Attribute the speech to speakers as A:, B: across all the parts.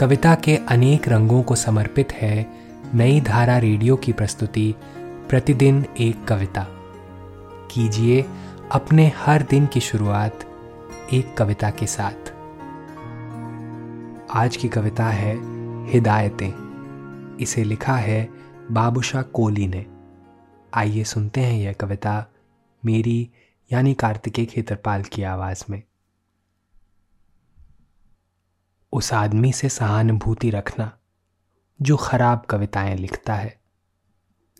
A: कविता के अनेक रंगों को समर्पित है नई धारा रेडियो की प्रस्तुति, प्रतिदिन एक कविता। कीजिए अपने हर दिन की शुरुआत एक कविता के साथ। आज की कविता है हिदायतें। इसे लिखा है बाबुशाह कोली ने। आइए सुनते हैं यह कविता मेरी, यानी कार्तिकेय खेतरपाल की आवाज़ में। उस आदमी से सहानुभूति रखना, जो खराब कविताएँ लिखता है।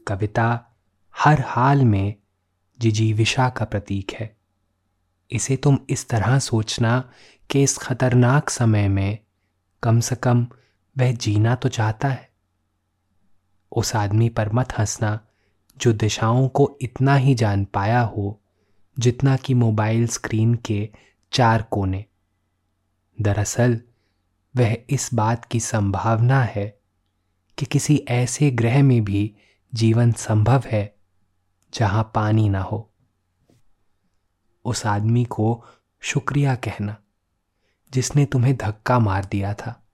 A: कविता हर हाल में जिजीविशा का प्रतीक है। इसे तुम इस तरह सोचना कि इस खतरनाक समय में कम से कम वह जीना तो चाहता है। उस आदमी पर मत हंसना, जो दिशाओं को इतना ही जान पाया हो, जितना कि मोबाइल स्क्रीन के चार कोने। दरअसल वह इस बात की संभावना है कि किसी ऐसे ग्रह में भी जीवन संभव है जहाँ पानी ना हो। उस आदमी को शुक्रिया कहना, जिसने तुम्हें धक्का मार दिया था।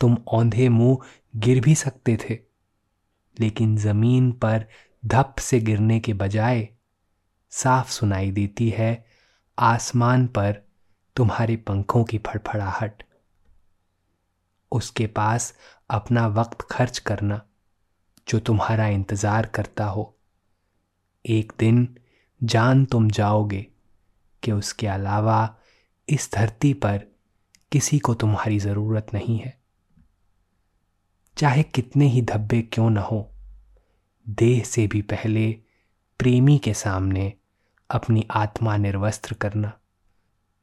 A: तुम औंधे मुँह गिर भी सकते थे, लेकिन ज़मीन पर धप से गिरने के बजाय साफ़ सुनाई देती है, आसमान पर तुम्हारे पंखों की फड़फड़ाहट। उसके पास अपना वक्त खर्च करना, जो तुम्हारा इंतज़ार करता हो। एक दिन जान तुम जाओगे कि उसके अलावा इस धरती पर किसी को तुम्हारी ज़रूरत नहीं है। चाहे कितने ही धब्बे क्यों न हो, देह से भी पहले प्रेमी के सामने अपनी आत्मा निर्वस्त्र करना,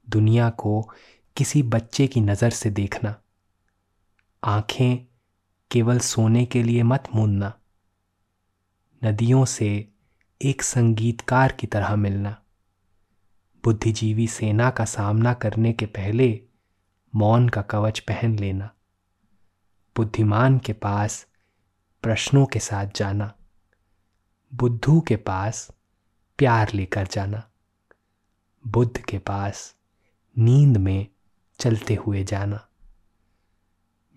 A: दुनिया को किसी बच्चे की नज़र से देखना। आँखें केवल सोने के लिए मत मूंदना, नदियों से एक संगीतकार की तरह मिलना। बुद्धिजीवी सेना का सामना करने के पहले मौन का कवच पहन लेना। बुद्धिमान के पास प्रश्नों के साथ जाना। बुद्धू के पास प्यार लेकर जाना। बुद्ध के पास नींद में चलते हुए जाना।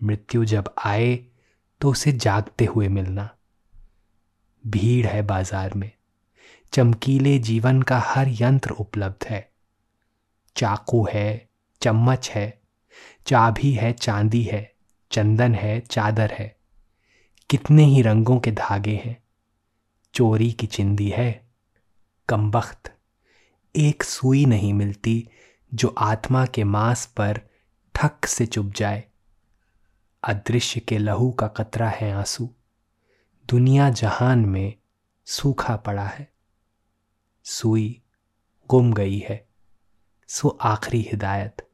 A: मृत्यु जब आए तो उसे जागते हुए मिलना। भीड़ है बाज़ार में। चमकीले जीवन का हर यंत्र उपलब्ध है। चाकू है, चम्मच है, चाबी है, चांदी है, चंदन है, चादर है। कितने ही रंगों के धागे हैं। चोरी की चिंदी है। कमबख्त। एक सुई नहीं मिलती जो आत्मा के मांस पर ठक से चुप जाए। अदृश्य के लहू का कतरा है आँसू। दुनिया जहान में सूखा पड़ा है। सुई गुम गई है। सो आखिरी हिदायत,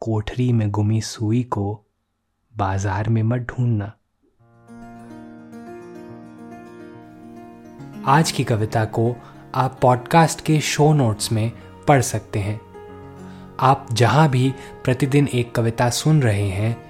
A: कोठरी में गुमी सुई को बाज़ार में मत ढूंढना। आज की कविता को आप पॉडकास्ट के शो नोट्स में पढ़ सकते हैं। आप जहाँ भी प्रतिदिन एक कविता सुन रहे हैं